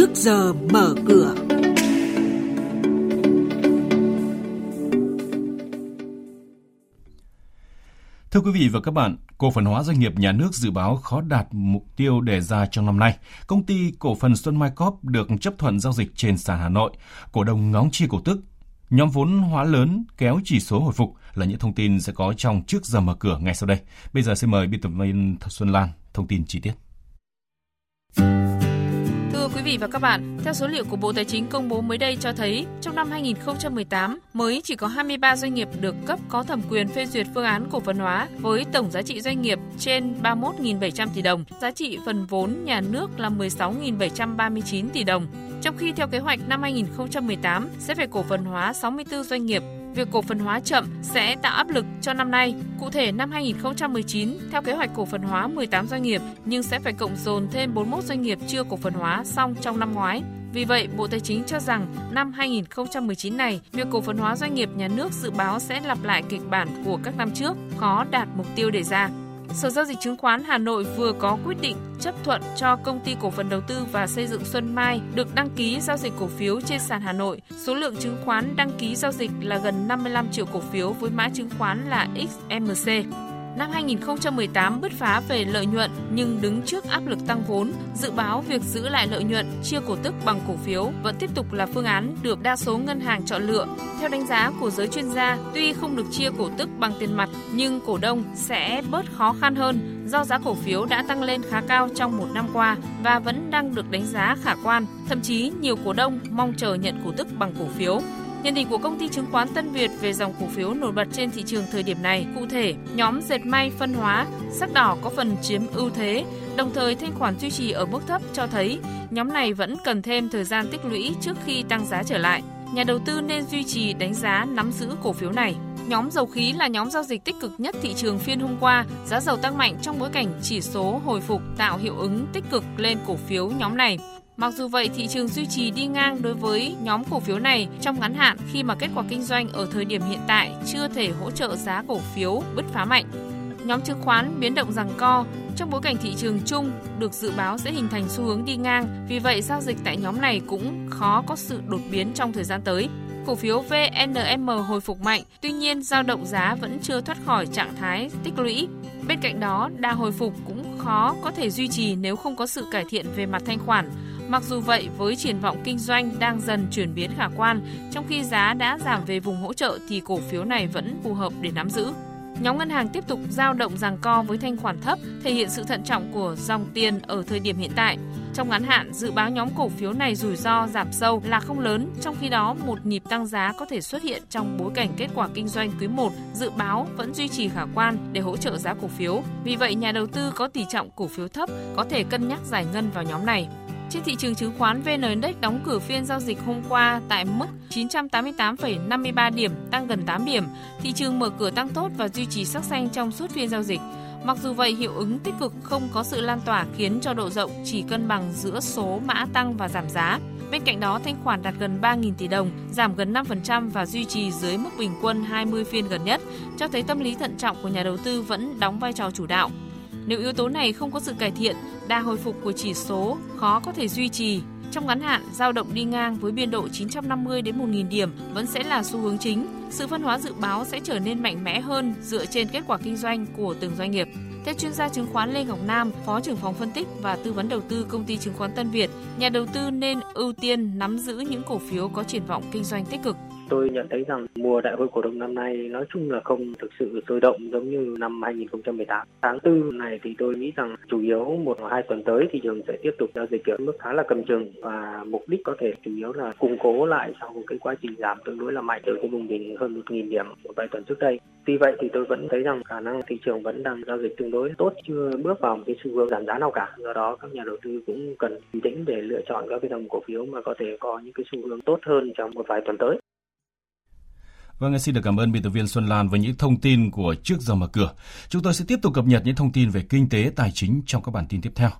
trước giờ mở cửa. Thưa quý vị và các bạn, cổ phần hóa doanh nghiệp nhà nước dự báo khó đạt mục tiêu đề ra trong năm nay. Công ty cổ phần Xuân Mai Corp được chấp thuận giao dịch trên sàn Hà Nội. Cổ đông ngóng chi cổ tức. Nhóm vốn hóa lớn kéo chỉ số hồi phục là những thông tin sẽ có trong trước giờ mở cửa ngay sau đây. Bây giờ xin mời biên tập viên Xuân Lan thông tin chi tiết vị và các bạn, theo số liệu của Bộ Tài chính công bố mới đây cho thấy, trong năm 2018 mới chỉ có 23 doanh nghiệp được cấp có thẩm quyền phê duyệt phương án cổ phần hóa với tổng giá trị doanh nghiệp trên 31.700 tỷ đồng, giá trị phần vốn nhà nước là 16.739 tỷ đồng. Trong khi theo kế hoạch năm 2018 sẽ phải cổ phần hóa 64 doanh nghiệp Việc cổ phần hóa chậm sẽ tạo áp lực cho năm nay. Cụ thể năm 2019, theo kế hoạch cổ phần hóa 18 doanh nghiệp nhưng sẽ phải cộng dồn thêm 41 doanh nghiệp chưa cổ phần hóa xong trong năm ngoái. Vì vậy, Bộ Tài chính cho rằng năm 2019 này, việc cổ phần hóa doanh nghiệp nhà nước dự báo sẽ lặp lại kịch bản của các năm trước, khó đạt mục tiêu đề ra. Sở Giao dịch Chứng khoán Hà Nội vừa có quyết định chấp thuận cho công ty cổ phần đầu tư và xây dựng Xuân Mai được đăng ký giao dịch cổ phiếu trên sàn Hà Nội. Số lượng chứng khoán đăng ký giao dịch là gần 55 triệu cổ phiếu với mã chứng khoán là XMC. Năm 2018 bứt phá về lợi nhuận nhưng đứng trước áp lực tăng vốn, dự báo việc giữ lại lợi nhuận chia cổ tức bằng cổ phiếu vẫn tiếp tục là phương án được đa số ngân hàng chọn lựa. Theo đánh giá của giới chuyên gia, tuy không được chia cổ tức bằng tiền mặt nhưng cổ đông sẽ bớt khó khăn hơn do giá cổ phiếu đã tăng lên khá cao trong một năm qua và vẫn đang được đánh giá khả quan. Thậm chí nhiều cổ đông mong chờ nhận cổ tức bằng cổ phiếu. Nhận định của công ty chứng khoán Tân Việt về dòng cổ phiếu nổi bật trên thị trường thời điểm này, cụ thể, nhóm dệt may phân hóa, sắc đỏ có phần chiếm ưu thế, đồng thời thanh khoản duy trì ở mức thấp cho thấy nhóm này vẫn cần thêm thời gian tích lũy trước khi tăng giá trở lại. Nhà đầu tư nên duy trì đánh giá nắm giữ cổ phiếu này. Nhóm dầu khí là nhóm giao dịch tích cực nhất thị trường phiên hôm qua, giá dầu tăng mạnh trong bối cảnh chỉ số hồi phục tạo hiệu ứng tích cực lên cổ phiếu nhóm này. Mặc dù vậy, thị trường duy trì đi ngang đối với nhóm cổ phiếu này trong ngắn hạn khi mà kết quả kinh doanh ở thời điểm hiện tại chưa thể hỗ trợ giá cổ phiếu bứt phá mạnh. Nhóm chứng khoán biến động rằng co trong bối cảnh thị trường chung được dự báo sẽ hình thành xu hướng đi ngang, vì vậy giao dịch tại nhóm này cũng khó có sự đột biến trong thời gian tới. Cổ phiếu VNM hồi phục mạnh, tuy nhiên giao động giá vẫn chưa thoát khỏi trạng thái tích lũy. Bên cạnh đó, đà hồi phục cũng khó có thể duy trì nếu không có sự cải thiện về mặt thanh khoản. Mặc dù vậy, với triển vọng kinh doanh đang dần chuyển biến khả quan, trong khi giá đã giảm về vùng hỗ trợ thì cổ phiếu này vẫn phù hợp để nắm giữ. Nhóm ngân hàng tiếp tục giao động giằng co với thanh khoản thấp, thể hiện sự thận trọng của dòng tiền ở thời điểm hiện tại. Trong ngắn hạn, dự báo nhóm cổ phiếu này rủi ro giảm sâu là không lớn, trong khi đó một nhịp tăng giá có thể xuất hiện trong bối cảnh kết quả kinh doanh quý 1 dự báo vẫn duy trì khả quan để hỗ trợ giá cổ phiếu. Vì vậy, nhà đầu tư có tỷ trọng cổ phiếu thấp có thể cân nhắc giải ngân vào nhóm này. Trên thị trường chứng khoán VN Index đóng cửa phiên giao dịch hôm qua tại mức 988,53 điểm, tăng gần 8 điểm. Thị trường mở cửa tăng tốt và duy trì sắc xanh trong suốt phiên giao dịch. Mặc dù vậy, hiệu ứng tích cực không có sự lan tỏa khiến cho độ rộng chỉ cân bằng giữa số mã tăng và giảm giá. Bên cạnh đó, thanh khoản đạt gần 3.000 tỷ đồng, giảm gần 5% và duy trì dưới mức bình quân 20 phiên gần nhất, cho thấy tâm lý thận trọng của nhà đầu tư vẫn đóng vai trò chủ đạo. Nếu yếu tố này không có sự cải thiện, đà hồi phục của chỉ số khó có thể duy trì. Trong ngắn hạn, dao động đi ngang với biên độ 950 đến 1.000 điểm vẫn sẽ là xu hướng chính. Sự phân hóa dự báo sẽ trở nên mạnh mẽ hơn dựa trên kết quả kinh doanh của từng doanh nghiệp. Theo chuyên gia chứng khoán Lê Ngọc Nam, Phó trưởng phòng phân tích và tư vấn đầu tư công ty chứng khoán Tân Việt, nhà đầu tư nên ưu tiên nắm giữ những cổ phiếu có triển vọng kinh doanh tích cực tôi nhận thấy rằng mùa đại hội cổ đông năm nay nói chung là không thực sự sôi động giống như năm 2018. Tháng tư này thì tôi nghĩ rằng chủ yếu một hoặc hai tuần tới thị trường sẽ tiếp tục giao dịch ở mức khá là cầm chừng và mục đích có thể chủ yếu là củng cố lại sau một cái quá trình giảm tương đối là mạnh từ cái vùng đỉnh hơn 1.000 điểm một vài tuần trước đây. Tuy vậy thì tôi vẫn thấy rằng khả năng thị trường vẫn đang giao dịch tương đối tốt, chưa bước vào một cái xu hướng giảm giá nào cả. Do đó các nhà đầu tư cũng cần bình tĩnh để lựa chọn các cái dòng cổ phiếu mà có thể có những cái xu hướng tốt hơn trong một vài tuần tới. Vâng, xin được cảm ơn biên tập viên Xuân Lan với những thông tin của trước giờ mở cửa. Chúng tôi sẽ tiếp tục cập nhật những thông tin về kinh tế, tài chính trong các bản tin tiếp theo.